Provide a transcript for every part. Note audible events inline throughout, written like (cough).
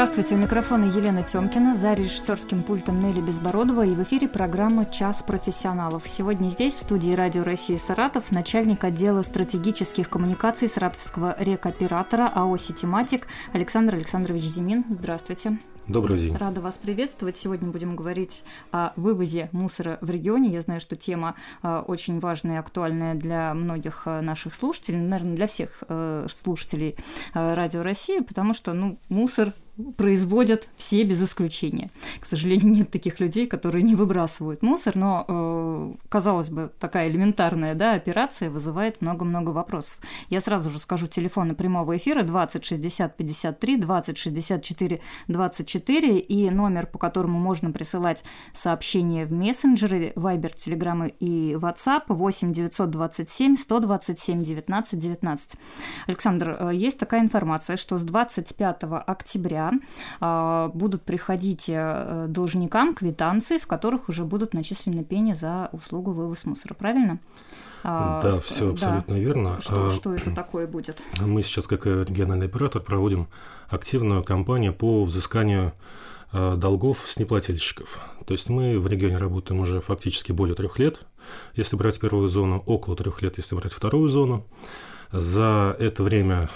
Здравствуйте, у микрофона Елена Тёмкина, за режиссерским пультом Нелли Безбородова и в эфире программа «Час профессионалов». Сегодня здесь, в студии Радио России Саратов, начальник отдела стратегических коммуникаций саратовского рекоператора АО «Ситиматик» Александр Александрович Зимин. Здравствуйте. Добрый день. Рада вас приветствовать. Сегодня будем говорить о вывозе мусора в регионе. Я знаю, что тема э, очень важная и актуальная для многих э, наших слушателей, наверное, для всех э, слушателей Радио России, потому что ну, мусор производят все без исключения. К сожалению, нет таких людей, которые не выбрасывают мусор, но, э, казалось бы, такая элементарная да, операция вызывает много-много вопросов. Я сразу же скажу телефоны прямого эфира 20 60 53, 20 64 24 и номер, по которому можно присылать сообщения в мессенджеры, Viber, Telegram и WhatsApp 8 927 127 19 19. Александр, э, есть такая информация, что с 25 октября а, будут приходить э, должникам квитанции, в которых уже будут начислены пени за услугу вывоз мусора, правильно? А, да, все абсолютно да. верно. Что, а, что это такое будет? Мы сейчас, как региональный оператор, проводим активную кампанию по взысканию долгов с неплательщиков. То есть мы в регионе работаем уже фактически более трех лет, если брать первую зону, около трех лет, если брать вторую зону. За это время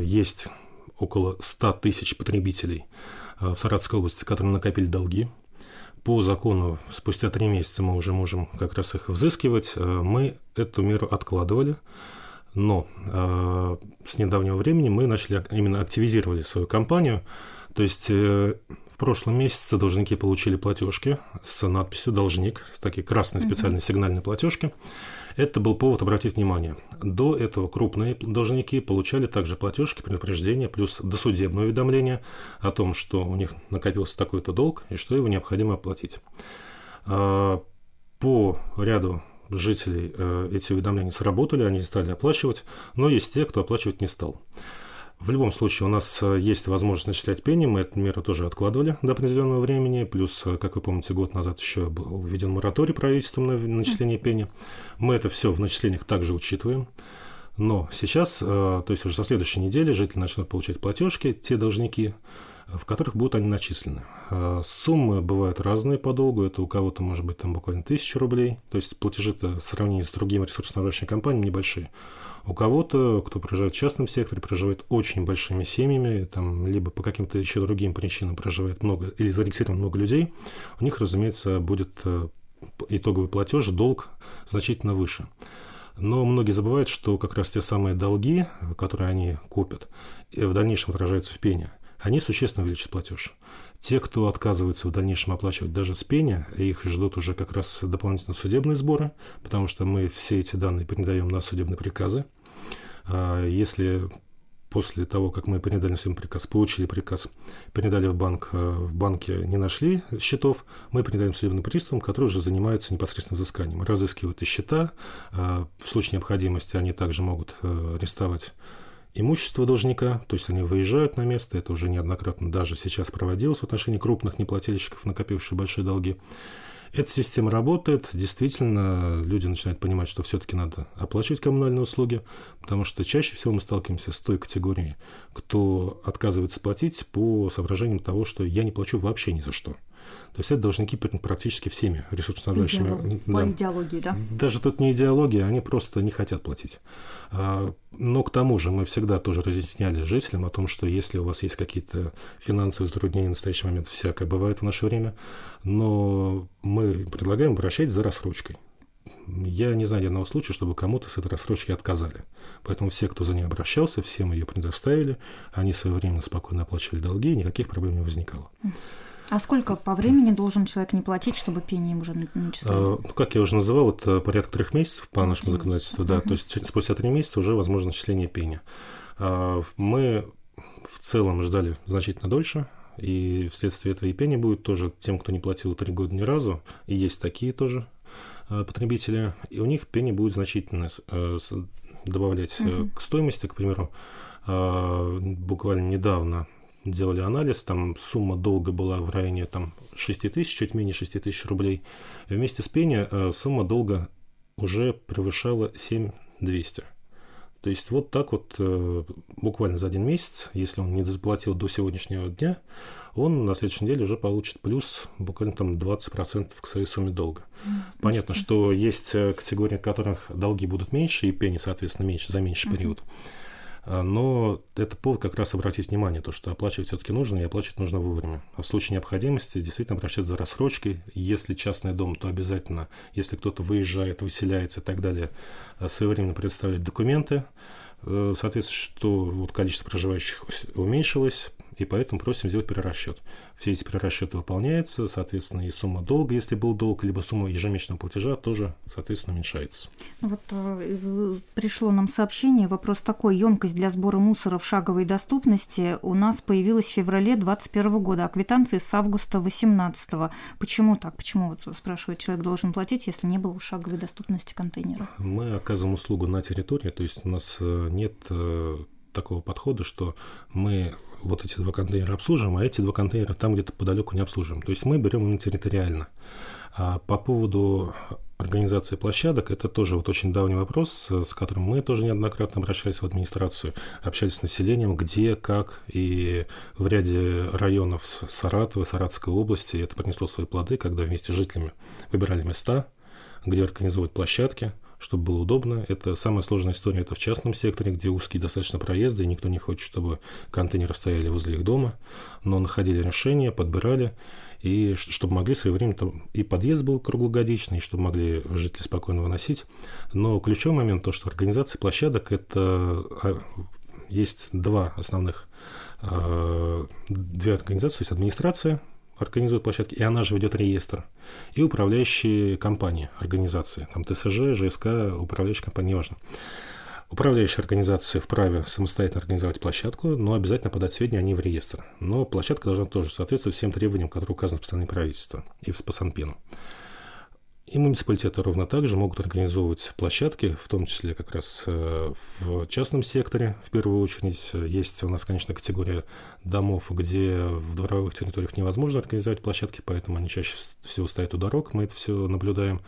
есть около 100 тысяч потребителей э, в Саратовской области, которые накопили долги. По закону спустя три месяца мы уже можем как раз их взыскивать. Э, мы эту меру откладывали, но э, с недавнего времени мы начали именно активизировали свою компанию. То есть в прошлом месяце должники получили платежки с надписью «должник», такие красные специальные сигнальные платежки. Это был повод обратить внимание. До этого крупные должники получали также платежки, предупреждения, плюс досудебное уведомление о том, что у них накопился такой-то долг и что его необходимо оплатить. А, по ряду жителей э, эти уведомления сработали, они стали оплачивать, но есть те, кто оплачивать не стал. В любом случае, у нас э, есть возможность начислять пени, мы эту меру тоже откладывали до определенного времени, плюс, э, как вы помните, год назад еще был введен мораторий правительством на начисление пени. Мы это все в начислениях также учитываем. Но сейчас, э, то есть уже со следующей недели, жители начнут получать платежки, те должники, в которых будут они начислены. Суммы бывают разные по долгу, это у кого-то может быть там буквально тысяча рублей, то есть платежи-то в сравнении с другими ресурсоснабжающими компаниями небольшие. У кого-то, кто проживает в частном секторе, проживает очень большими семьями, там, либо по каким-то еще другим причинам проживает много, или зарегистрировано много людей, у них, разумеется, будет э, итоговый платеж, долг значительно выше. Но многие забывают, что как раз те самые долги, которые они копят, в дальнейшем отражаются в пене, они существенно увеличат платеж. Те, кто отказывается в дальнейшем оплачивать даже с пени, их ждут уже как раз дополнительно судебные сборы, потому что мы все эти данные передаем на судебные приказы. А если после того, как мы передали судебный приказ, получили приказ, передали в банк, а в банке не нашли счетов, мы передаем судебным приставам, которые уже занимаются непосредственно взысканием. Разыскивают и счета, а в случае необходимости они также могут арестовать имущество должника, то есть они выезжают на место, это уже неоднократно даже сейчас проводилось в отношении крупных неплательщиков, накопивших большие долги. Эта система работает, действительно, люди начинают понимать, что все-таки надо оплачивать коммунальные услуги, потому что чаще всего мы сталкиваемся с той категорией, кто отказывается платить по соображениям того, что я не плачу вообще ни за что. То есть это должники практически всеми ресурсоснабжающими. Идеология. Да. По идеологии, да? Даже тут не идеология, они просто не хотят платить. А, но к тому же мы всегда тоже разъясняли жителям о том, что если у вас есть какие-то финансовые затруднения в настоящий момент, всякое бывает в наше время, но мы предлагаем обращать за рассрочкой. Я не знаю ни одного случая, чтобы кому-то с этой рассрочки отказали. Поэтому все, кто за ней обращался, всем ее предоставили, они своевременно спокойно оплачивали долги, и никаких проблем не возникало. А сколько по времени должен человек не платить, чтобы пение уже начислили? А, ну, как я уже называл, это порядка трех месяцев по нашему законодательству, да. То есть спустя три месяца уже возможно начисление пения. А, мы в целом ждали значительно дольше, и вследствие этого и пение будет тоже тем, кто не платил три года ни разу, и есть такие тоже а, потребители, и у них пение будет значительно э, добавлять угу. к стоимости, к примеру, буквально недавно делали анализ, там сумма долга была в районе там, 6 тысяч, чуть менее 6 тысяч рублей. И вместе с пени э, сумма долга уже превышала 7 200. То есть вот так вот э, буквально за один месяц, если он не заплатил до сегодняшнего дня, он на следующей неделе уже получит плюс буквально там 20% к своей сумме долга. Mm, Понятно, что есть э, категории, в которых долги будут меньше, и пени, соответственно, меньше за меньший uh-huh. период. А, но это повод как раз обратить внимание, то, что оплачивать все-таки нужно, и оплачивать нужно вовремя. А в случае необходимости действительно обращаться за рассрочкой. Если частный дом, то обязательно, если кто-то выезжает, выселяется и так далее, а, своевременно предоставлять документы, э, соответственно, что вот количество проживающих уменьшилось, и поэтому просим сделать перерасчет. Все эти перерасчеты выполняются, соответственно, и сумма долга, если был долг, либо сумма ежемесячного платежа тоже, соответственно, уменьшается. Ну вот э, пришло нам сообщение, вопрос такой, емкость для сбора мусора в шаговой доступности у нас появилась в феврале 2021 года, а квитанции с августа 2018. Почему так? Почему, вот, спрашивает, человек должен платить, если не было в шаговой доступности контейнера? Мы оказываем услугу на территории, то есть у нас э, нет э, такого подхода, что мы вот эти два контейнера обслуживаем, а эти два контейнера там где-то подалеку не обслуживаем. То есть мы берем именно территориально. А по поводу организации площадок, это тоже вот очень давний вопрос, с которым мы тоже неоднократно обращались в администрацию, общались с населением, где, как, и в ряде районов Саратова, Саратовской области это принесло свои плоды, когда вместе с жителями выбирали места, где организовать площадки, чтобы было удобно. Это самая сложная история, это в частном секторе, где узкие достаточно проезды, и никто не хочет, чтобы контейнеры стояли возле их дома, но находили решения, подбирали, и чтобы могли в свое время там и подъезд был круглогодичный, чтобы могли жители спокойно выносить. Но ключевой момент то, что организация площадок это а, есть два основных а, две организации, то есть администрация организует площадки, и она же ведет реестр, и управляющие компании, организации, там ТСЖ, ЖСК, управляющая компания, неважно. Управляющая организация вправе самостоятельно организовать площадку, но обязательно подать сведения о ней в реестр. Но площадка должна тоже соответствовать всем требованиям, которые указаны в постановлении правительства и в Спасанпину. И муниципалитеты ровно так же могут организовывать площадки, в том числе как раз э, в частном секторе. В первую очередь есть у нас, конечно, категория домов, где в дворовых территориях невозможно организовать площадки, поэтому они чаще всего стоят у дорог, мы это все наблюдаем.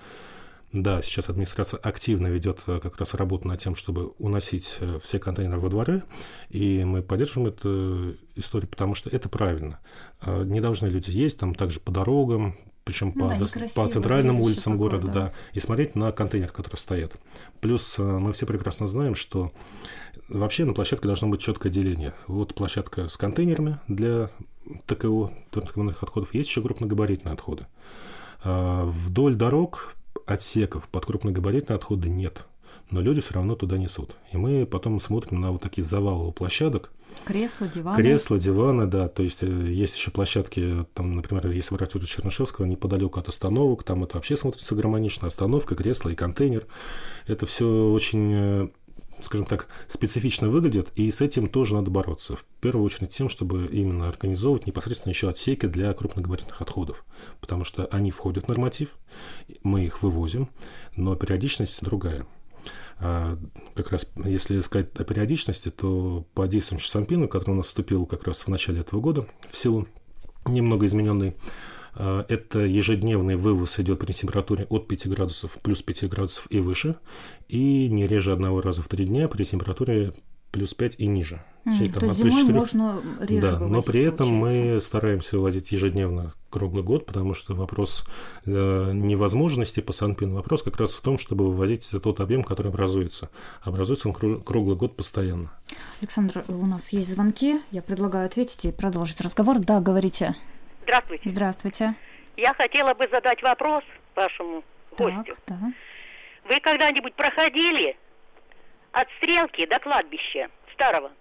Да, сейчас администрация активно ведет э, как раз работу над тем, чтобы уносить э, все контейнеры во дворы, и мы поддерживаем эту историю, потому что это правильно. Не должны люди есть там также по дорогам, причем ну, по, да, по центральным улицам такое, города, да. да, и смотреть на контейнер, который стоит. Плюс э, мы все прекрасно знаем, что вообще на площадке должно быть четкое деление. Вот площадка с контейнерами для ТКО, твердокоммунальных отходов, есть еще крупногабаритные отходы. А, вдоль дорог отсеков под крупногабаритные отходы нет но люди все равно туда несут. И мы потом смотрим на вот такие завалы у площадок. Кресла, диваны. Кресла, диваны, да. То есть э, есть еще площадки, там, например, если брать улицу Чернышевского, неподалеку от остановок, там это вообще смотрится гармонично. Остановка, кресло и контейнер. Это все очень э, скажем так, специфично выглядит, и с этим тоже надо бороться. В первую очередь тем, чтобы именно организовывать непосредственно еще отсеки для крупногабаритных отходов, потому что они входят в норматив, мы их вывозим, но периодичность другая. А, как раз, если сказать о периодичности, то по действующему Шампину, который у нас вступил как раз в начале этого года в силу, немного измененный, а, это ежедневный вывоз идет при температуре от 5 градусов, плюс 5 градусов и выше, и не реже одного раза в три дня при температуре плюс 5 и ниже. Mm, там, то есть зимой 4... можно реже Да, вывозить, но при этом получается. мы стараемся вывозить ежедневно круглый год, потому что вопрос э, невозможности по Санпин, вопрос как раз в том, чтобы вывозить тот объем, который образуется. Образуется он круглый год постоянно. Александр, у нас есть звонки, я предлагаю ответить и продолжить разговор. Да, говорите. Здравствуйте. Здравствуйте. Я хотела бы задать вопрос вашему гостю. Так, да. Вы когда-нибудь проходили от стрелки до кладбища старого.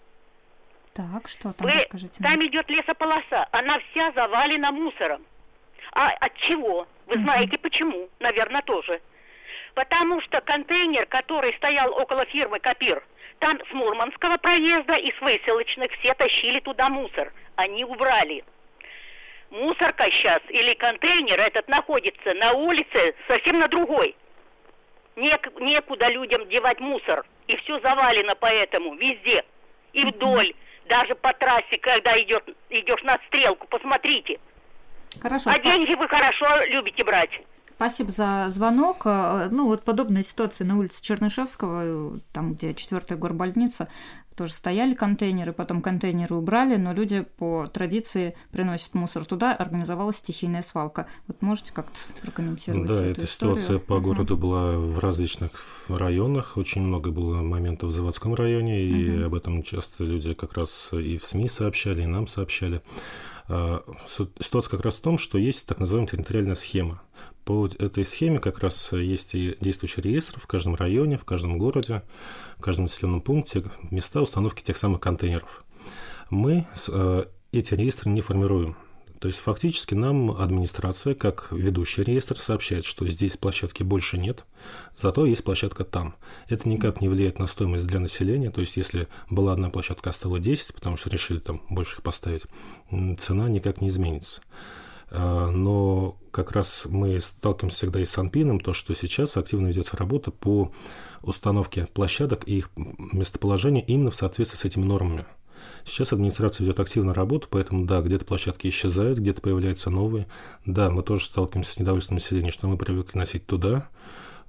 Так, что там, Вы, расскажите. Там идет лесополоса, она вся завалена мусором. А от чего? Вы угу. знаете почему? Наверное, тоже. Потому что контейнер, который стоял около фирмы Копир, там с Мурманского проезда и с выселочных все тащили туда мусор. Они убрали. Мусорка сейчас или контейнер этот находится на улице совсем на другой. Нек, некуда людям девать мусор. И все завалено поэтому везде. И вдоль. Даже по трассе, когда идет, идешь на стрелку, посмотрите. Хорошо. А деньги вы хорошо любите брать. Спасибо за звонок. Э, ну, вот подобная ситуация на улице Чернышевского, там, где четвертая горбольница, тоже стояли контейнеры, потом контейнеры убрали, но люди по традиции приносят мусор туда, организовалась стихийная свалка. Вот можете как-то прокомментировать Да, эту эта историю? ситуация по городу была в различных районах, очень много было моментов в заводском районе, и угу. об этом часто люди как раз и в СМИ сообщали, и нам сообщали. А, ситуация как раз в том, что есть так называемая территориальная схема. По этой схеме как раз есть и действующий реестр в каждом районе, в каждом городе, в каждом населенном пункте, места установки тех самых контейнеров. Мы э, эти реестры не формируем. То есть фактически нам администрация, как ведущий реестр, сообщает, что здесь площадки больше нет, зато есть площадка там. Это никак не влияет на стоимость для населения. То есть если была одна площадка, а стало 10, потому что решили там больше их поставить, цена никак не изменится. А, но как раз мы сталкиваемся всегда и с Анпином, то, что сейчас активно ведется работа по установке площадок и их местоположения именно в соответствии с этими нормами. Сейчас администрация ведет активную работу, поэтому да, где-то площадки исчезают, где-то появляются новые. Да, мы тоже сталкиваемся с недовольством населения, что мы привыкли носить туда,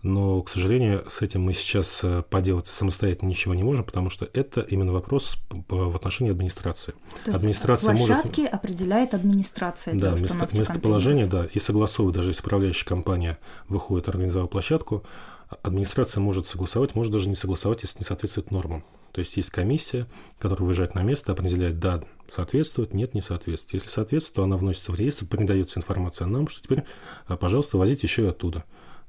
но, к сожалению, с этим мы сейчас э, поделать самостоятельно ничего не можем, потому что это именно вопрос в отношении администрации. То есть администрация площадки может... определяет администрация Да, место, местоположение, да, и согласовывает, даже если управляющая компания выходит, организовала площадку, администрация может согласовать, может даже не согласовать, если не соответствует нормам. То есть есть комиссия, которая выезжает на место, определяет, да, соответствует, нет, не соответствует. Если соответствует, то она вносится в реестр, передается информация нам, что теперь, а, пожалуйста, возите еще и оттуда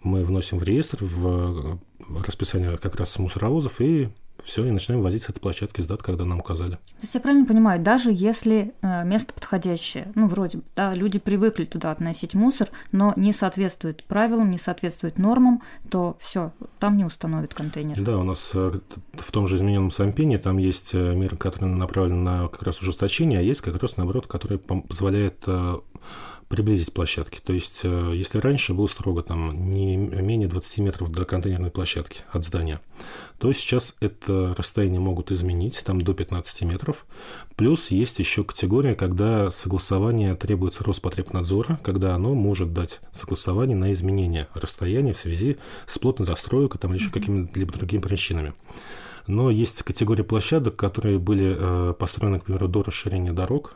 мы вносим в реестр, в расписание как раз мусоровозов, и все, и начинаем возить с этой площадки сдат, когда нам указали. То есть я правильно понимаю, даже если э, место подходящее, ну, вроде бы, да, люди привыкли туда относить мусор, но не соответствует правилам, не соответствует нормам, то все, там не установят контейнер. Да, у нас э, в том же измененном Сампине там есть э, меры, которые направлены на как раз ужесточение, а есть как раз наоборот, которые позволяют приблизить площадки. То есть, э, если раньше было строго там не менее 20 метров до контейнерной площадки от здания, то сейчас это расстояние могут изменить там до 15 метров. Плюс есть еще категория, когда согласование требуется Роспотребнадзора, когда оно может дать согласование на изменение расстояния в связи с плотной застройкой там, или еще какими-либо другими причинами. Но есть категория площадок, которые были э, построены, к примеру, до расширения дорог,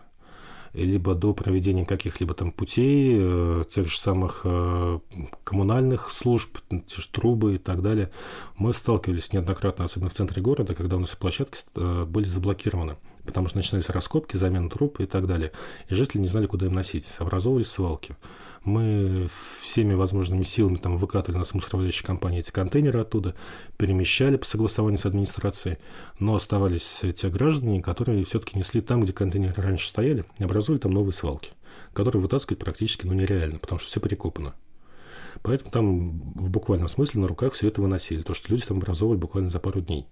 либо до проведения каких-либо там путей, э, тех же самых э, коммунальных служб, те же трубы и так далее, мы сталкивались неоднократно, особенно в центре города, когда у нас площадки э, были заблокированы потому что начинались раскопки, замена труб и так далее. И жители не знали, куда им носить. Образовывались свалки. Мы всеми возможными силами там выкатывали на мусоровозящей компании эти контейнеры оттуда, перемещали по согласованию с администрацией, но оставались те граждане, которые все-таки несли там, где контейнеры раньше стояли, и образовали там новые свалки, которые вытаскивать практически ну, нереально, потому что все перекопано. Поэтому там в буквальном смысле на руках все это выносили, то, что люди там образовывали буквально за пару дней.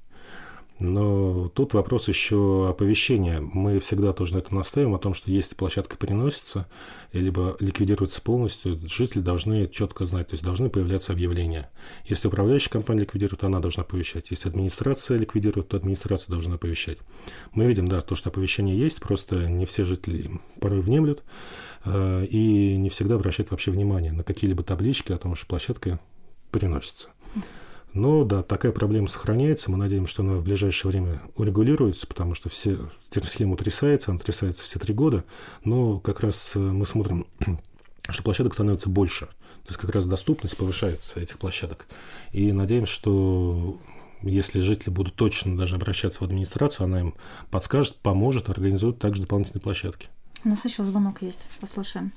Но тут вопрос еще оповещения. Мы всегда тоже на этом настаиваем, о том, что если площадка переносится, либо ликвидируется полностью, жители должны четко знать, то есть должны появляться объявления. Если управляющая компания ликвидирует, она должна оповещать. Если администрация ликвидирует, то администрация должна оповещать. Мы видим, да, то, что оповещение есть, просто не все жители порой внемлют э, и не всегда обращают вообще внимание на какие-либо таблички о том, что площадка переносится. Но да, такая проблема сохраняется. Мы надеемся, что она в ближайшее время урегулируется, потому что все схема утрясается, она утрясается все три года. Но как раз э, мы смотрим, (clears throat) что площадок становится больше. То есть как раз доступность повышается этих площадок. И надеемся, что если жители будут точно даже обращаться в администрацию, она им подскажет, поможет, организует также дополнительные площадки. У нас еще звонок есть. Послушаем.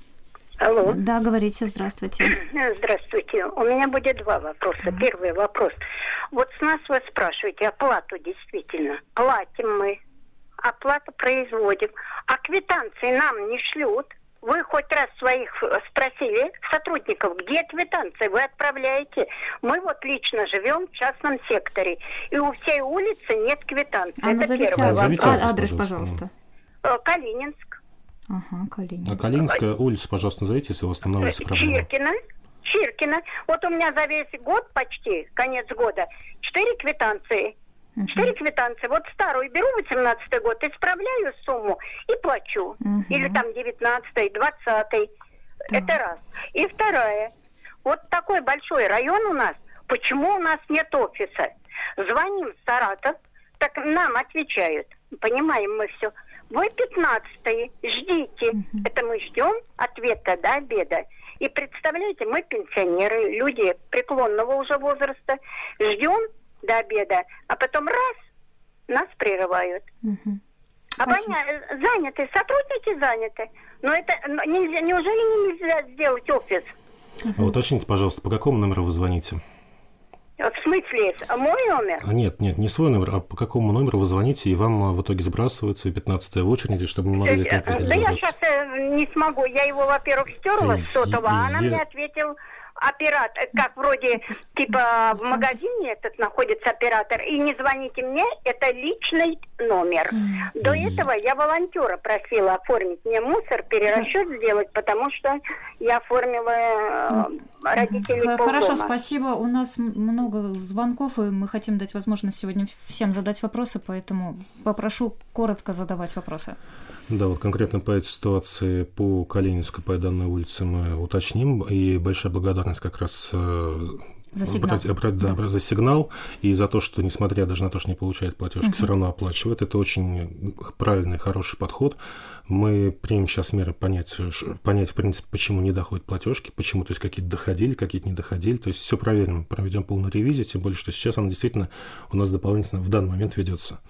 Алло. Да, говорите, здравствуйте. (clears throat) Здравствуйте. У меня будет два вопроса. Mm-hmm. Первый вопрос. Вот с нас вы спрашиваете оплату действительно. Платим мы, оплату производим, а квитанции нам не шлют. Вы хоть раз своих спросили сотрудников, где квитанции вы отправляете? Мы вот лично живем в частном секторе, и у всей улицы нет квитанции. А Это назовите первый адрес, вопрос. адрес, пожалуйста. Э, Калининск. Ага, Калининская. А Калининская улица, пожалуйста, назовите, если у вас там на улице проблемы. Чиркина. Чиркина. Вот у меня за весь год почти, конец года, четыре квитанции. Четыре квитанции. Вот старую беру 18 год, исправляю сумму и плачу. Или там 19 20 Это раз. И вторая. Вот такой большой район у нас. Почему у нас нет офиса? Звоним в Саратов, так нам отвечают. Понимаем мы все. Вы 15 ждите. Угу. Это мы ждем ответа до обеда. И представляете, мы пенсионеры, люди преклонного уже возраста, ждем до обеда, а потом раз, нас прерывают. Угу. А поня... заняты, сотрудники заняты. Но это нельзя, неужели нельзя сделать офис? А уточните, пожалуйста, по какому номеру вы звоните? В смысле, мой номер? А нет, нет, не свой номер, а по какому номеру вы звоните, и вам а, в итоге сбрасывается 15 в очереди, чтобы мы могли конкретно Да я сейчас э, не смогу. Я его, во-первых, стерла с сотового, а она мне ответил оператор, как вроде типа в магазине этот находится оператор, и не звоните мне, это личный номер. До этого я волонтера просила оформить мне мусор, перерасчет сделать, потому что я оформила э, родителей Хорошо, полдома. спасибо. У нас много звонков, и мы хотим дать возможность сегодня всем задать вопросы, поэтому попрошу коротко задавать вопросы. Да, вот конкретно по этой ситуации по Калининской, по данной улице мы уточним. И большая благодарность как раз э, за сигнал. Да, да. за сигнал и за то, что, несмотря даже на то, что не получает платежки, угу. все равно оплачивает. Это очень правильный, хороший подход. Мы примем сейчас меры понять, понять, в принципе, почему не доходят платежки, почему, то есть какие-то доходили, какие-то не доходили. То есть все проверим, проведем полную ревизию, тем более, что сейчас она действительно у нас дополнительно в данный момент ведется.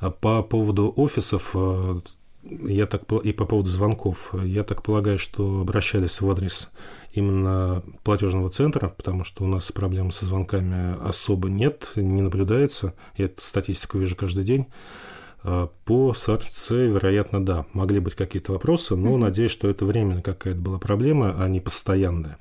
А по поводу офисов, э, я так, и по поводу звонков, я так полагаю, что обращались в адрес именно платежного центра, потому что у нас проблем со звонками особо нет, не наблюдается. Я эту статистику вижу каждый день. А, по САРЦ, вероятно, да, могли быть какие-то вопросы, но mm-hmm. надеюсь, что это временно какая-то была проблема, а не постоянная.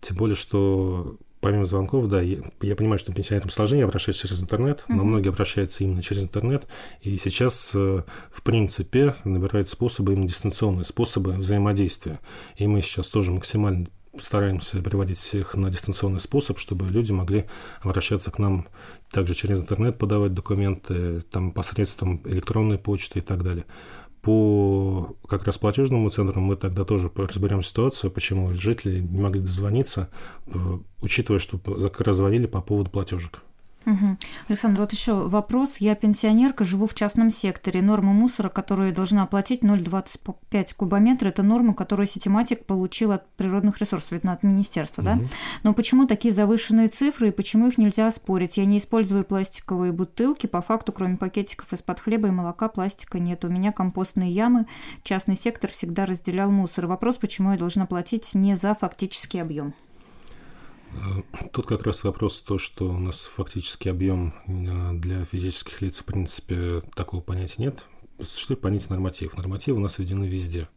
Тем более, что помимо звонков, да, я, я понимаю, что пенсионерам сложнее обращаться через интернет, но mm-hmm. многие обращаются именно через интернет, и сейчас, э, в принципе, набирают способы, именно дистанционные способы взаимодействия. И мы сейчас тоже максимально стараемся приводить всех на дистанционный способ, чтобы люди могли обращаться к нам также через интернет, подавать документы, там, посредством электронной почты и так далее по как раз платежному центру мы тогда тоже разберем ситуацию, почему жители не могли дозвониться, учитывая, что как раз звонили по поводу платежек. Угу. Александр, вот еще вопрос. Я пенсионерка, живу в частном секторе. Норма мусора, которую я должна оплатить 0,25 кубометра, это норма, которую Ситиматик получил от природных ресурсов, видно, от министерства, угу. да? Но почему такие завышенные цифры и почему их нельзя оспорить? Я не использую пластиковые бутылки, по факту, кроме пакетиков из-под хлеба и молока, пластика нет. У меня компостные ямы, частный сектор всегда разделял мусор. Вопрос, почему я должна платить не за фактический объем? Э, тут как раз вопрос то, что у нас фактический объем э, для физических лиц, в принципе, такого понятия нет. Существует понятие норматив. Нормативы у нас введены везде.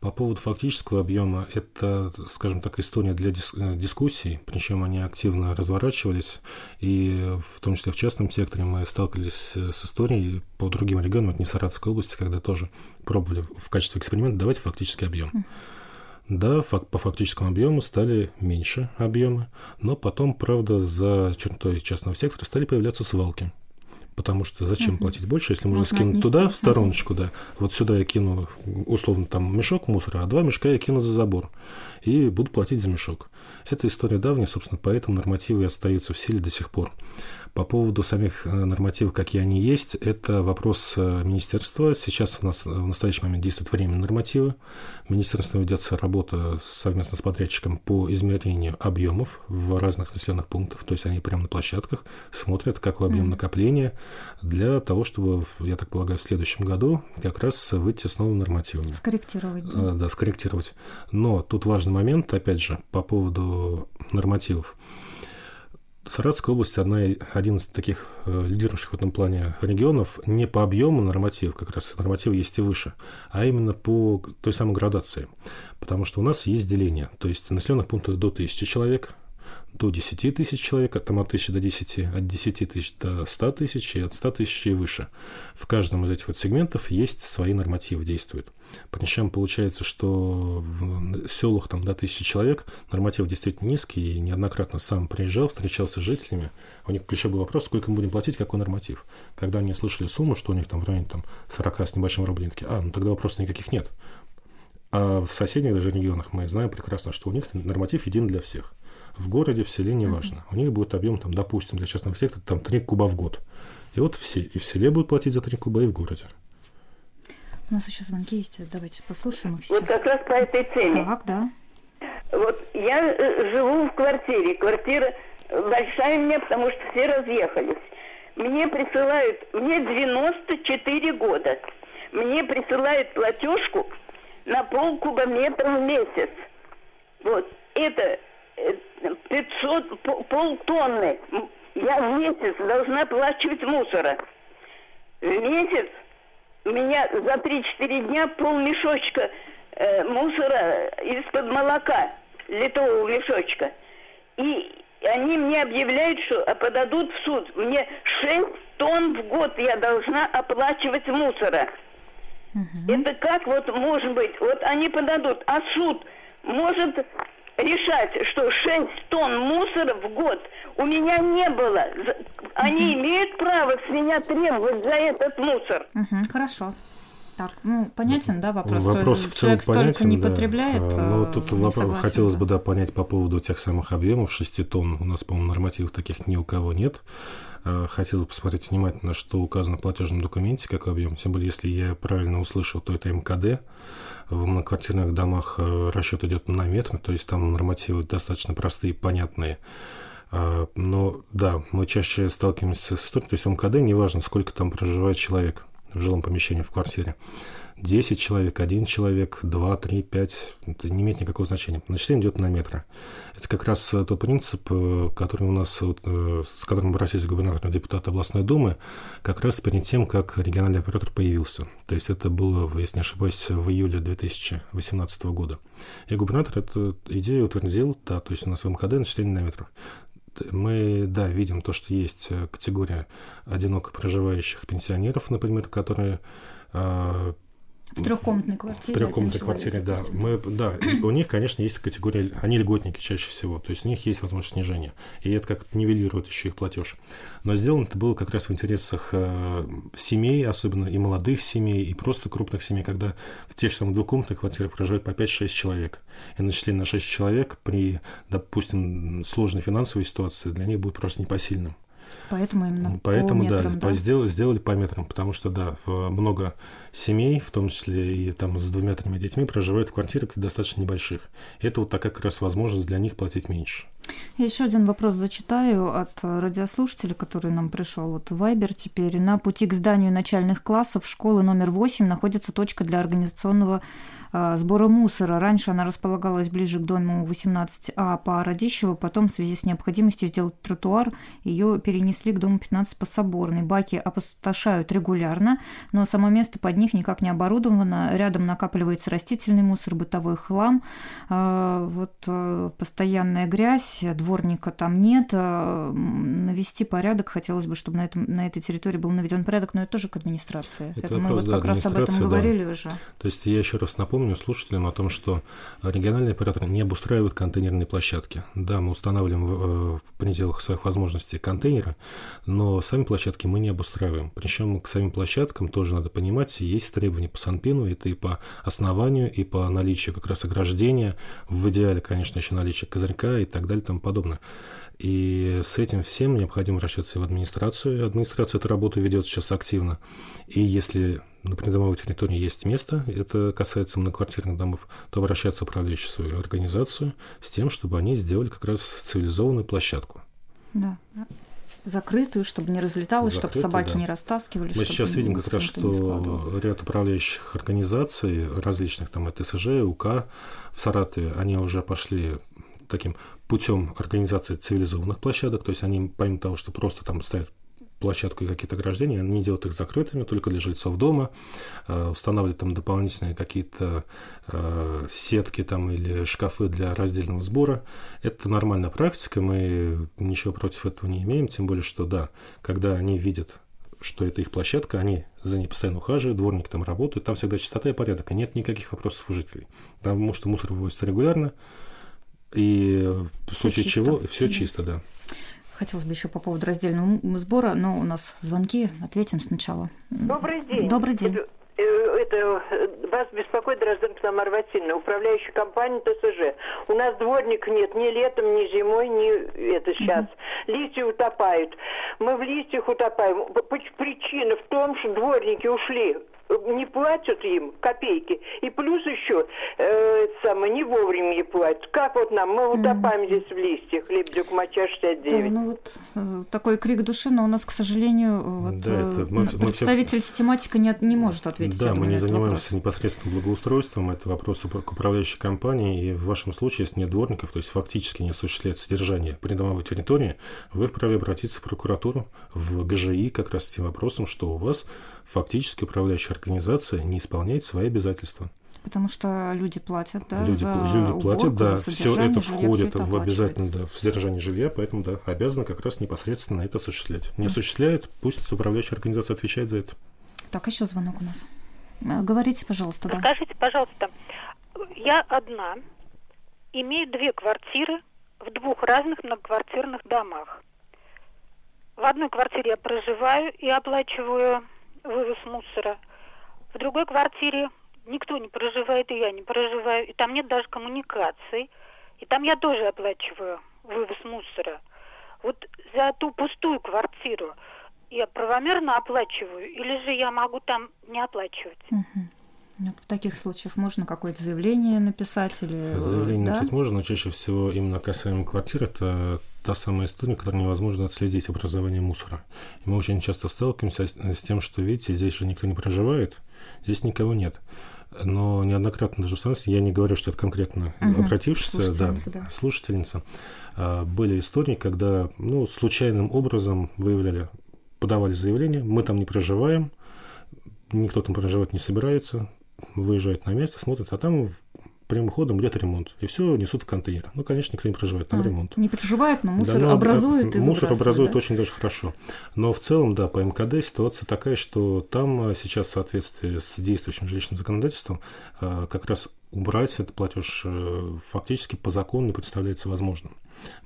По поводу фактического объема, это, скажем так, история для дис э, дискуссий, причем они активно разворачивались, и в том числе в частном секторе мы сталкивались с историей по другим регионам, это не Саратовской области, когда тоже пробовали в качестве эксперимента давать фактический объем. Да, по фактическому объему стали меньше объемы, но потом, правда, за чертой частного сектора стали появляться свалки. Потому что зачем угу. платить больше, если можно, можно скинуть туда, в стороночку, да. Вот сюда я кину, условно, там мешок мусора, а два мешка я кину за забор. И буду платить за мешок. Эта история давняя, собственно, поэтому нормативы остаются в силе до сих пор. По поводу самих э, нормативов, какие они есть, это вопрос э, министерства. Сейчас у нас в настоящий момент действуют временные нормативы. Министерством ведется работа совместно с подрядчиком по измерению объемов в разных населенных пунктах. То есть они прямо на площадках смотрят, какой объем накопления для того, чтобы, я так полагаю, в следующем году как раз выйти с новыми нормативами. Скорректировать. Да, э, да скорректировать. Но тут важный момент, опять же, по поводу нормативов. Саратовская область одна, один из таких э, лидирующих в этом плане регионов не по объему норматив, как раз норматив есть и выше, а именно по той самой градации. Потому что у нас есть деление. То есть населенных пунктов до 1000 человек, до 10 тысяч человек, там от 1000 до 10, от 10 тысяч до 100 тысяч и от 100 тысяч и выше. В каждом из этих вот сегментов есть свои нормативы, действуют. Причем получается, что в селах там до 1000 человек норматив действительно низкий, и неоднократно сам приезжал, встречался с жителями, у них еще был вопрос, сколько мы будем платить, какой норматив. Когда они слышали сумму, что у них там в районе там, 40 с небольшим рублей, а, ну тогда вопросов никаких нет А в соседних даже регионах мы знаем прекрасно, что у них норматив един для всех. В городе, в селе, неважно. У них будет объем, там, допустим, для частного сектора, там 3 куба в год. И вот все, и в селе будут платить за 3 куба, и в городе. У нас еще звонки есть, давайте послушаем их сейчас. Вот как раз по этой теме. Так, да. Вот я э, живу в квартире. Квартира большая у меня, потому что все разъехались. Мне присылают, мне 94 года. Мне присылают платежку на полкубометра в месяц. Вот. Это 500, полтонны. Я в месяц должна оплачивать мусора. В месяц у меня за 3-4 дня пол мешочка э, мусора из-под молока, литрового мешочка. И они мне объявляют, что подадут в суд. Мне 6 тонн в год я должна оплачивать мусора. Угу. Это как вот может быть? Вот они подадут, а суд может решать, что 6 тонн мусора в год у меня не было. Они угу. имеют право с меня требовать за этот мусор. Угу, хорошо. Так, ну, понятен, да, вопрос? Вопрос в целом Человек понятен, столько не да. потребляет, Ну, тут вопрос, согласен, хотелось да. бы, да, понять по поводу тех самых объемов 6 тонн. У нас, по-моему, нормативов таких ни у кого нет. А, хотел посмотреть внимательно, что указано в платежном документе, какой объем. Тем более, если я правильно услышал, то это МКД. В многоквартирных домах э, расчет идет на метр, то есть там нормативы достаточно простые, понятные. А, но да, мы чаще сталкиваемся с историей, то есть МКД неважно, сколько там проживает человек в жилом помещении, в квартире. 10 человек, 1 человек, 2, 3, 5, это не имеет никакого значения. Начисление идет на метры. Это как раз э, тот принцип, э, который у нас, э, с которым обратились губернатор депутат областной думы, как раз перед тем, как региональный оператор появился. То есть это было, если не ошибаюсь, в июле 2018 года. И губернатор эту идею утвердил, да, то есть у нас в МКД начисление на метров мы, да, видим то, что есть категория одиноко проживающих пенсионеров, например, которые а, в трехкомнатной квартире. В трехкомнатной квартире, да. Мы, да. У них, конечно, есть категория, они льготники чаще всего, то есть у них есть возможность снижения. И это как-то нивелирует еще их платеж. Но сделано это было как раз в интересах э, семей, особенно и молодых семей, и просто крупных семей, когда в тех же самых двухкомнатных квартирах проживает по 5-6 человек. И начисление на 6 человек при, допустим, сложной финансовой ситуации для них будет просто непосильным. Поэтому именно Поэтому, по метрам, да, да? Сделали, сделали по метрам, потому что, да, много семей, в том числе и там с двумя-тремя детьми, проживают в квартирах достаточно небольших. Это вот такая как раз возможность для них платить меньше. Еще один вопрос зачитаю от радиослушателя, который нам пришел. Вот Вайбер теперь. На пути к зданию начальных классов школы номер 8 находится точка для организационного а, сбора мусора. Раньше она располагалась ближе к дому 18А по Радищево, потом в связи с необходимостью сделать тротуар ее перенесли к дому 15 по Соборной. Баки опустошают регулярно, но само место под них никак не оборудовано. Рядом накапливается растительный мусор, бытовой хлам. А, вот э, постоянная грязь, дворника там нет. А, навести порядок хотелось бы, чтобы на, этом, на этой территории был наведен порядок, но это тоже к администрации. Это, это мы вот да, как раз об этом говорили да. уже. То есть я еще раз напомню, слушателям о том, что региональные операторы не обустраивают контейнерные площадки. Да, мы устанавливаем в, э, в пределах своих возможностей контейнеры, но сами площадки мы не обустраиваем. Причем к самим площадкам тоже надо понимать, есть требования по Санпину, это и по основанию, и по наличию как раз ограждения, в идеале, конечно, еще наличие козырька и так далее тому подобное. И с этим всем необходимо обращаться в администрацию. Администрация эту работу ведет сейчас активно. И если на придомовой территории есть место, это касается многоквартирных домов, то обращаться в управляющую свою организацию с тем, чтобы они сделали как раз цивилизованную площадку. Да. Закрытую, чтобы не разлеталось, Закрытую, чтобы собаки да. не растаскивали. Мы сейчас видим как раз, что ряд управляющих организаций различных, там это СЖ, УК в Саратове, они уже пошли таким путем организации цивилизованных площадок, то есть они помимо того, что просто там ставят площадку и какие-то ограждения, они делают их закрытыми только для жильцов дома, э, устанавливают там дополнительные какие-то э, сетки там или шкафы для раздельного сбора. Это нормальная практика, мы ничего против этого не имеем, тем более, что да, когда они видят что это их площадка, они за ней постоянно ухаживают, дворник там работает, там всегда чистота и порядок, и нет никаких вопросов у жителей. Потому что мусор вывозится регулярно, и в случае чисто. чего все чисто, да. Хотелось бы еще по поводу раздельного сбора, но у нас звонки, ответим сначала. Добрый день. Добрый день. Э, это, вас беспокоит Дрозден Тамара Васильевна, управляющая компания ТСЖ. У нас дворник нет ни летом, ни зимой, ни это сейчас. Mm-hmm. Листья утопают. Мы в листьях утопаем. Причина в том, что дворники ушли не платят им копейки. И плюс еще э, самое, не вовремя не платят. Как вот нам? Мы утопаем mm. здесь в листьях, Лебедюк Мача 69. Да, ну вот э, такой крик души, но у нас, к сожалению, вот, да, это э, мы, представитель мы все... систематика не, не может ответить. Да, мы не занимаемся вопрос. непосредственно благоустройством, это вопрос к управляющей компании, и в вашем случае, если нет дворников, то есть фактически не осуществляет содержание придомовой территории, вы вправе обратиться в прокуратуру, в ГЖИ как раз с тем вопросом, что у вас фактически управляющая организация не исполняет свои обязательства. Потому что люди платят, да, люди, за люди уборку, платят, да, за все это входит все это в обязательно, да, в содержание жилья, поэтому да, обязаны как раз непосредственно это осуществлять. Не осуществляет, пусть управляющая организация отвечает за это. Так, еще звонок у нас. Э, говорите, пожалуйста, да. Скажите, пожалуйста, я одна, имею две квартиры в двух разных многоквартирных домах. В одной квартире я проживаю и оплачиваю вывоз мусора. В другой квартире никто не проживает, и я не проживаю, и там нет даже коммуникаций. И там я тоже оплачиваю вывоз мусора. Вот за ту пустую квартиру я правомерно оплачиваю, или же я могу там не оплачивать? Угу. В таких случаях можно какое-то заявление написать или... Заявление да? написать можно, но чаще всего именно касаемо квартир это та самая история, которой невозможно отследить образование мусора. И мы очень часто сталкиваемся с тем, что, видите, здесь же никто не проживает, здесь никого нет. Но неоднократно даже в я не говорю, что это конкретно угу. обратившийся, да, да. слушательница, а, были истории, когда ну, случайным образом выявляли, подавали заявление, мы там не проживаем, никто там проживать не собирается, выезжают на место, смотрят, а там прямым ходом идет ремонт. И все несут в контейнер. Ну, конечно, никто не проживает, там а, ремонт. Не проживает, но мусор да, но образует и Мусор образует да? очень даже хорошо. Но в целом, да, по МКД ситуация такая, что там сейчас в соответствии с действующим жилищным законодательством э, как раз убрать этот платеж э, фактически по закону не представляется возможным.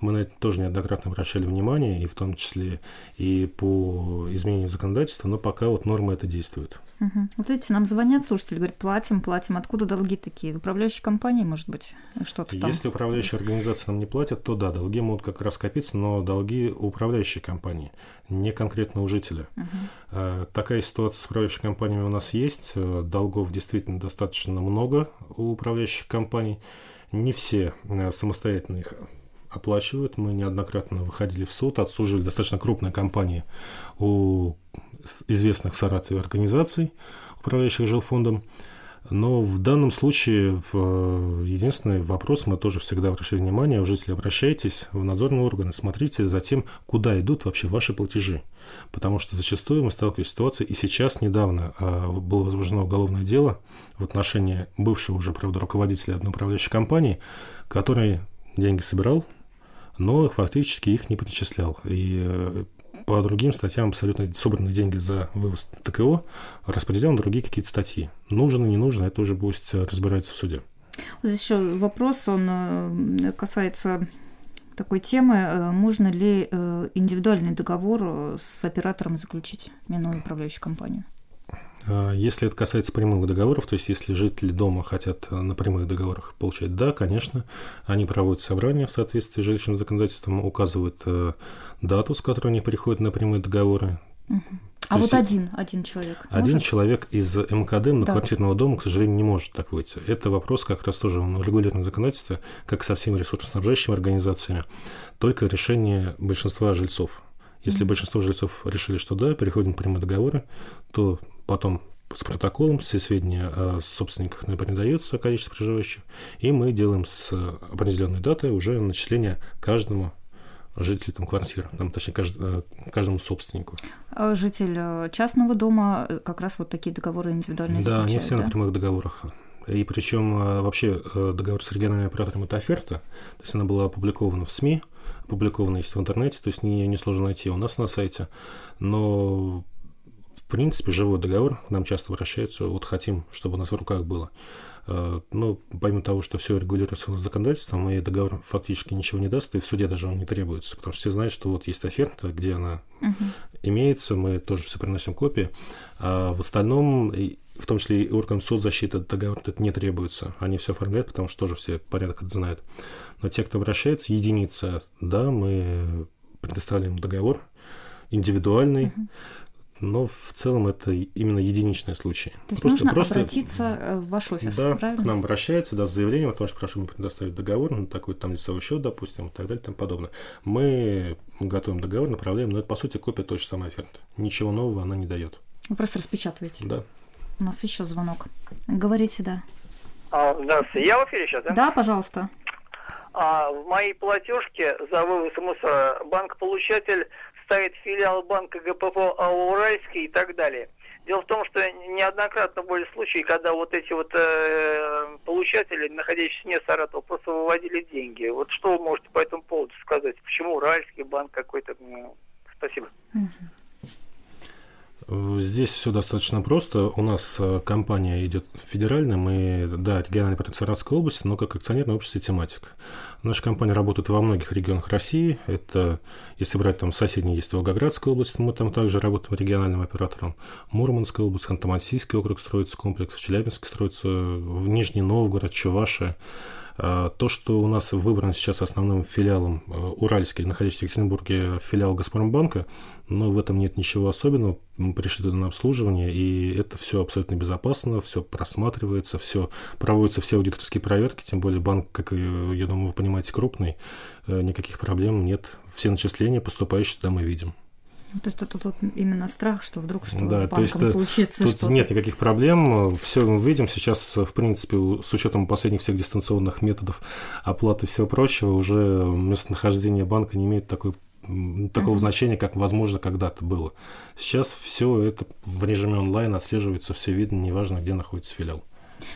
Мы на это тоже неоднократно обращали внимание, и в том числе и по изменению законодательства, но пока вот нормы это действуют. Угу. Вот видите, нам звонят слушатели, говорят, платим, платим. Откуда долги такие? Управляющие компании, может быть, что-то там? Если управляющие организации нам не платят, то да, долги могут как раз копиться, но долги у управляющей компании, не конкретно у жителя. Угу. Такая ситуация с управляющими компаниями у нас есть. Э, долгов действительно достаточно много у управляющих компаний. Не все э, самостоятельно их оплачивают. Мы неоднократно выходили в суд, отсуживали достаточно крупные компании у известных в Саратове организаций, управляющих жилфондом. Но в данном случае единственный вопрос, мы тоже всегда обращали внимание, у жителей обращайтесь в надзорные органы, смотрите за тем, куда идут вообще ваши платежи. Потому что зачастую мы сталкивались с ситуацией, и сейчас недавно а, было возбуждено уголовное дело в отношении бывшего уже, правда, руководителя одной управляющей компании, который деньги собирал, но фактически их не перечислял. И э, по другим статьям абсолютно собраны деньги за вывоз ТКО, распределен на другие какие-то статьи. Нужно, не нужно, это уже пусть разбирается в суде. Здесь еще вопрос, он э, касается такой темы, э, можно ли индивидуальный договор с оператором заключить, минуя управляющую компанию? А, если это касается прямых договоров, то есть если жители дома хотят э, на прямых договорах получать, да, конечно, они проводят собрания в соответствии с жилищным законодательством, указывают э, дату, с которой они приходят на прямые договоры. Угу. А вот один, один человек. Один может? человек из МКД на да. квартирного дома, к сожалению, не может так выйти. Это вопрос как раз тоже в регулированном законодательстве, как со всеми ресурсоснабжающими организациями, только решение большинства жильцов. Если mm-hmm. большинство жильцов решили, что да, переходим к прямые договоры, то потом с протоколом все сведения о собственниках не передаются, количество проживающих, и мы делаем с определенной датой уже начисление каждому жителю там, квартиры, там, точнее, кажд, э, каждому собственнику. А житель э, частного дома э, как раз вот такие договоры индивидуальные Да, они все да? на прямых договорах. И причем вообще договор с региональным оператором – это оферта, то есть она была опубликована в СМИ, опубликована есть в интернете, то есть не, не сложно найти у нас на сайте, но в принципе, живой договор к нам часто обращаются, вот хотим, чтобы у нас в руках было. Э, но помимо того, что все регулируется законодательством, и договор фактически ничего не даст, и в суде даже он не требуется, потому что все знают, что вот есть оферта, где она угу. имеется, мы тоже все приносим копии, а в остальном в том числе и органам соцзащиты договор это не требуется. Они все оформляют, потому что тоже все порядок это знают. Но те, кто обращается, единица, да, мы предоставляем договор индивидуальный, uh-huh но в целом это именно единичные случаи. То есть просто, нужно просто, обратиться э, в ваш офис, да, правильно? к нам обращается, да, с заявлением о том, что прошу предоставить договор на такой там лицевой счет, допустим, и так далее и тому подобное. Мы готовим договор, направляем, но это, по сути, копия той же самой оферты. Ничего нового она не дает. Вы просто распечатываете? Да. У нас еще звонок. Говорите, да. А, здравствуйте. Я в эфире сейчас, да? Да, пожалуйста. А, в моей платежке за вывоз мусора банк-получатель ставит филиал банка ГПП Уральский и так далее. Дело в том, что неоднократно были случаи, когда вот эти вот э, получатели, находящиеся не Саратова, просто выводили деньги. Вот что вы можете по этому поводу сказать? Почему Уральский банк какой-то? Спасибо. Угу. Здесь все достаточно просто. У нас э, компания идет федеральная, мы, да, региональный проект Саратовской области, но как акционерное общество тематик. Наша компания работает во многих регионах России. Это, если брать там соседние, есть Волгоградская область, мы там также работаем региональным оператором. Мурманская область, Ханты-Мансийский округ строится комплекс, в Челябинске строится, в Нижний Новгород, Чувашия. А, то, что у нас выбран сейчас основным филиалом э, Уральский, находящийся в Екатеринбурге, филиал Газпромбанка, но в этом нет ничего особенного. Мы пришли туда на обслуживание, и это все абсолютно безопасно, все просматривается, все проводятся все аудиторские проверки, тем более банк, как я думаю, вы понимаете, крупный, э, никаких проблем нет. Все начисления, поступающие туда мы видим. То есть это тут именно страх, что вдруг что да, с банком то есть, случится. Тут нет никаких проблем. Все мы видим сейчас, в принципе, с учетом последних всех дистанционных методов оплаты и всего прочего, уже местонахождение банка не имеет такой такого uh-huh. значения, как, возможно, когда-то было. Сейчас все это в режиме онлайн отслеживается, все видно, неважно, где находится филиал.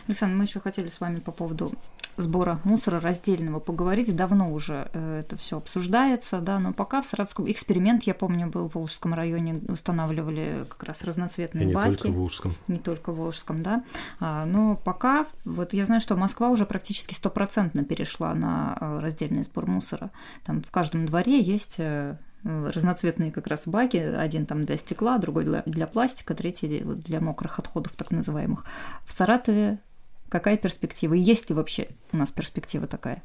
Александр, мы еще хотели с вами по поводу сбора мусора раздельного поговорить. Давно уже э, это все обсуждается, да, но пока в Саратовском эксперимент, я помню, был в Волжском районе, устанавливали как раз разноцветные И баки. не только в Волжском. Не только в Волжском, да. А, но пока, вот я знаю, что Москва уже практически стопроцентно перешла на э, раздельный сбор мусора. Там в каждом дворе есть э, разноцветные как раз баки. Один там для стекла, другой для, для пластика, третий для мокрых отходов, так называемых. В Саратове Какая перспектива? И есть ли вообще у нас перспектива такая?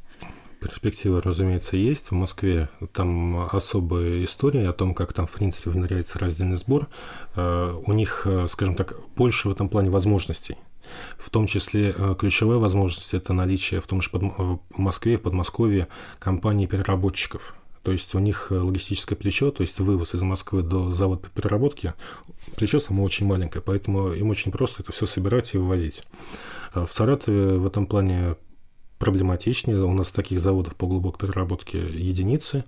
Перспектива, разумеется, есть. В Москве там особая история о том, как там, в принципе, внедряется раздельный сбор. Э, у них, э, скажем так, больше в этом плане возможностей. В том числе э, ключевая возможность – это наличие в том же в Москве, в Подмосковье компаний-переработчиков. То есть у них логистическое плечо, то есть вывоз из Москвы до завода по переработке, плечо само очень маленькое, поэтому им очень просто это все собирать и вывозить. А в Саратове в этом плане проблематичнее. У нас таких заводов по глубокой переработке единицы.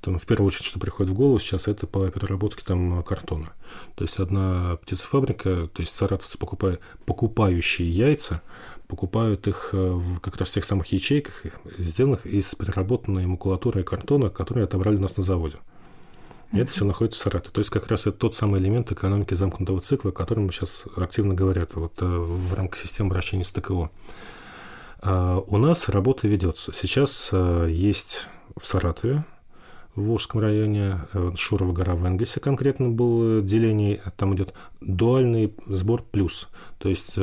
Там, в первую очередь, что приходит в голову сейчас, это по переработке там, картона. То есть одна птицефабрика, то есть саратовцы, покупая, покупающие яйца, покупают их э, в как раз в тех самых ячейках, сделанных из переработанной макулатуры и картона, которые отобрали у нас на заводе. И это все находится в Саратове. То есть как раз это тот самый элемент экономики замкнутого цикла, о котором сейчас активно говорят вот, э, в рамках системы обращения с ТКО. А, у нас работа ведется. Сейчас э, есть в Саратове, в Волжском районе, э, Шурова гора в Энгельсе конкретно было деление, там идет дуальный сбор плюс, то есть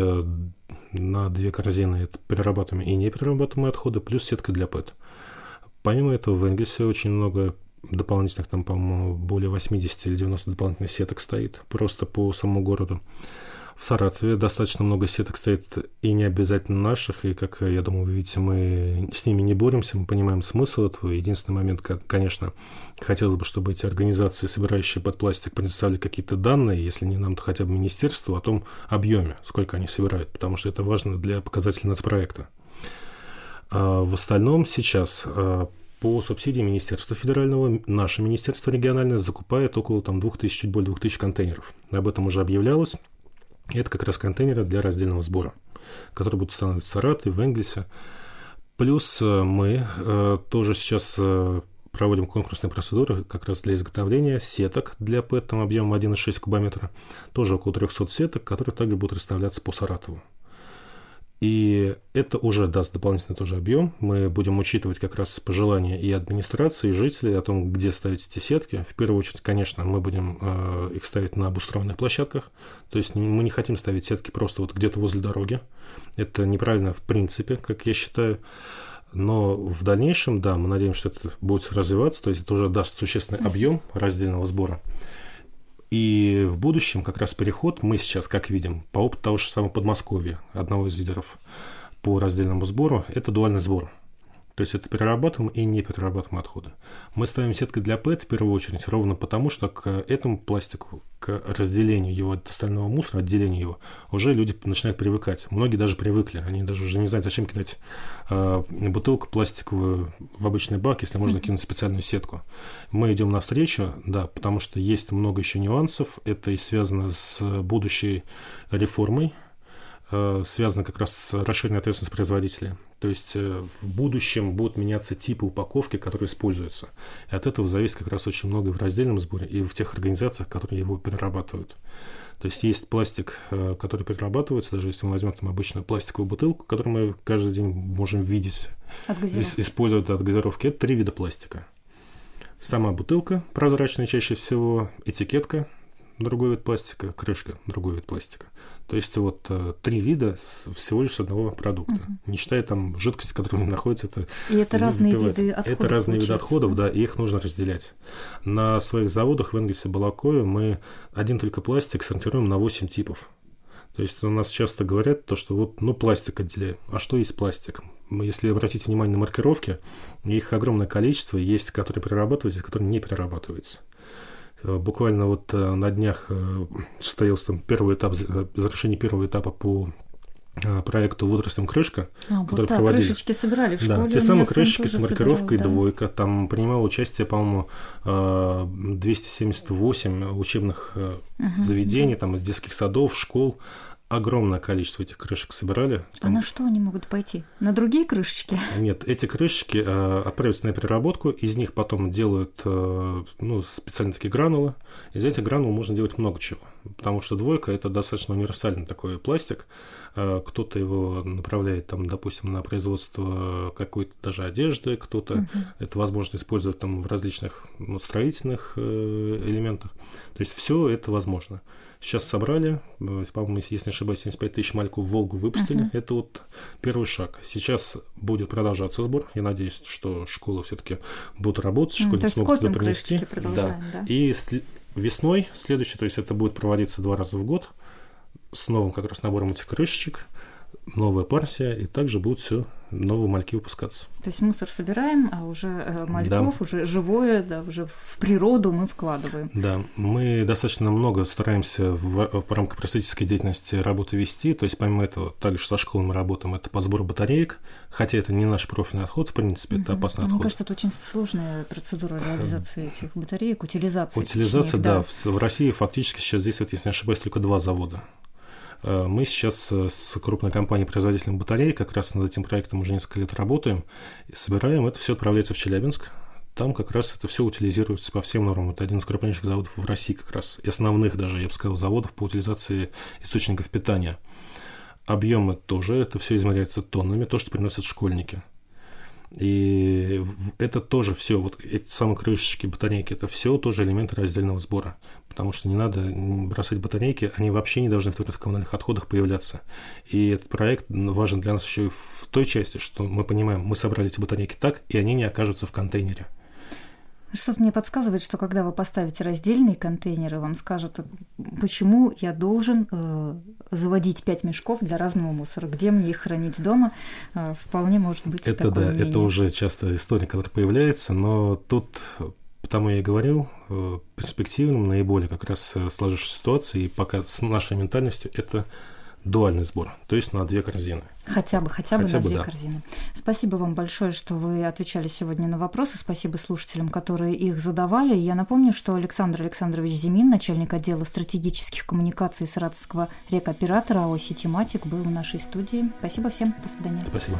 на две корзины это перерабатываемые и неперерабатываемые отходы, плюс сетка для ПЭТ. Помимо этого в Энгельсе очень много дополнительных, там, по-моему, более 80 или 90 дополнительных сеток стоит просто по самому городу. В Саратове достаточно много сеток стоит и не обязательно наших, и, как я думаю, вы видите, мы с ними не боремся, мы понимаем смысл этого. Единственный момент, конечно, хотелось бы, чтобы эти организации, собирающие под пластик, предоставили какие-то данные, если не нам, то хотя бы министерству, о том объеме, сколько они собирают, потому что это важно для показателей нацпроекта. А в остальном сейчас а, по субсидии Министерства федерального наше Министерство региональное закупает около там, 2000, чуть более 2000 контейнеров. Об этом уже объявлялось. Это как раз контейнеры для раздельного сбора, которые будут установлены в Саратове, в Энгельсе. Плюс э, мы э, тоже сейчас э, проводим конкурсные процедуры как раз для изготовления сеток для ПЭТ там объемом 1,6 кубометра. Тоже около 300 сеток, которые также будут расставляться по Саратову. И это уже даст дополнительный тоже объем. Мы будем учитывать как раз пожелания и администрации, и жителей о том, где ставить эти сетки. В первую очередь, конечно, мы будем э, их ставить на обустроенных площадках. То есть мы не хотим ставить сетки просто вот где-то возле дороги. Это неправильно в принципе, как я считаю. Но в дальнейшем, да, мы надеемся, что это будет развиваться, то есть это уже даст существенный объем раздельного сбора. И в будущем как раз переход мы сейчас, как видим, по опыту того же самого Подмосковья, одного из лидеров по раздельному сбору, это дуальный сбор – то есть это перерабатываем и не перерабатываем отходы. Мы ставим сетки для ПЭТ в первую очередь ровно потому, что к этому пластику, к разделению его от остального мусора, отделению его, уже люди начинают привыкать. Многие даже привыкли. Они даже уже не знают, зачем кидать э, бутылку пластиковую в обычный бак, если можно кинуть специальную сетку. Мы идем навстречу, да, потому что есть много еще нюансов. Это и связано с будущей реформой связано как раз с расширенной ответственностью производителя. То есть э, в будущем будут меняться типы упаковки, которые используются. И от этого зависит как раз очень много в раздельном сборе и в тех организациях, которые его перерабатывают. То есть есть пластик, э, который перерабатывается, даже если мы возьмем там обычную пластиковую бутылку, которую мы каждый день можем видеть, использовать от газировки. Это три вида пластика. Сама бутылка прозрачная чаще всего, этикетка – другой вид пластика, крышка, другой вид пластика. То есть вот э, три вида всего лишь одного продукта. Угу. Не считая там жидкости, которые находятся. Это и это разные виды отходов. Это разные виды отходов, да, и их нужно разделять. На своих заводах в Энгельсе, Балакое мы один только пластик сортируем на 8 типов. То есть у нас часто говорят то, что вот, ну, пластик отделяем. А что есть пластик? Если обратить внимание на маркировки, их огромное количество, есть, которые перерабатываются, которые не перерабатываются. Э, буквально вот э, на днях э, состоялся там первый этап, завершение первого этапа по проекту «Водорослям крышка», а, который вот да, проводили. крышечки собирали в школе. Да, те самые крышечки с маркировкой собирал, да. «двойка». Там принимало участие, по-моему, 278 учебных угу, заведений, да. там, из детских садов, школ огромное количество этих крышек собирали. А на что они могут пойти? На другие крышечки? (laughs) Нет, эти крышечки э, отправятся на переработку, из них потом делают э, ну, специально такие гранулы. Из этих гранул можно делать много чего, потому что двойка – это достаточно универсальный такой пластик. Э, кто-то его направляет, там, допустим, на производство какой-то даже одежды, кто-то угу. это возможно использовать там в различных ну, строительных э, элементах. То есть все это возможно. Сейчас собрали, э, по-моему, если не ошибаюсь, 75 тысяч мальку в Волгу выпустили. Uh-huh. Это вот первый шаг. Сейчас будет продолжаться сбор. Я надеюсь, что школы все-таки будут работать, школьники mm, смогут туда принести. Да. да. И весной следующий, то есть это будет проводиться два раза в год с новым как раз набором этих крышечек новая партия, и также будут все новые мальки выпускаться. То есть мусор собираем, а уже э, мальков, да. уже живое, да, уже в природу мы вкладываем. Да, мы достаточно много стараемся в, в рамках просветительской деятельности работы вести, то есть помимо этого также со школой мы работаем, это по сбору батареек, хотя это не наш профильный отход, в принципе, угу. это опасный Мне отход. Мне кажется, это очень сложная процедура реализации этих батареек, утилизации. Утилизация, точнее, да, да. В, в России фактически сейчас действует, если не ошибаюсь, только два завода. Э, мы сейчас э, с крупной компанией-производителем батарей как раз над этим проектом уже несколько лет работаем и собираем. Это все отправляется в Челябинск. Там как раз это все утилизируется по всем нормам. Это один из крупнейших заводов в России как раз. И основных даже, я бы сказал, заводов по утилизации источников питания. Объемы тоже, это все измеряется тоннами, то, что приносят школьники. И это тоже все, вот эти самые крышечки, батарейки, это все тоже элементы раздельного сбора. Потому что не надо бросать батарейки, они вообще не должны в твердых коммунальных отходах появляться. И этот проект важен для нас еще и в той части, что мы понимаем, мы собрали эти батарейки так, и они не окажутся в контейнере. Что-то мне подсказывает, что когда вы поставите раздельные контейнеры, вам скажут, почему я должен э, заводить пять мешков для разного мусора, где мне их хранить дома, э, вполне может быть. Это да, мнение. это уже часто история, которая появляется, но тут Потому я и говорил, э, перспективным наиболее как раз э, сложившейся ситуации, и пока с нашей ментальностью это дуальный сбор, то есть на две корзины. Хотя бы, хотя, хотя бы на бы, две да. корзины. Спасибо вам большое, что вы отвечали сегодня на вопросы. Спасибо слушателям, которые их задавали. Я напомню, что Александр Александрович Зимин, начальник отдела стратегических коммуникаций Саратовского рекоператора АО «Ситиматик», был в нашей студии. Спасибо всем. До свидания. Спасибо.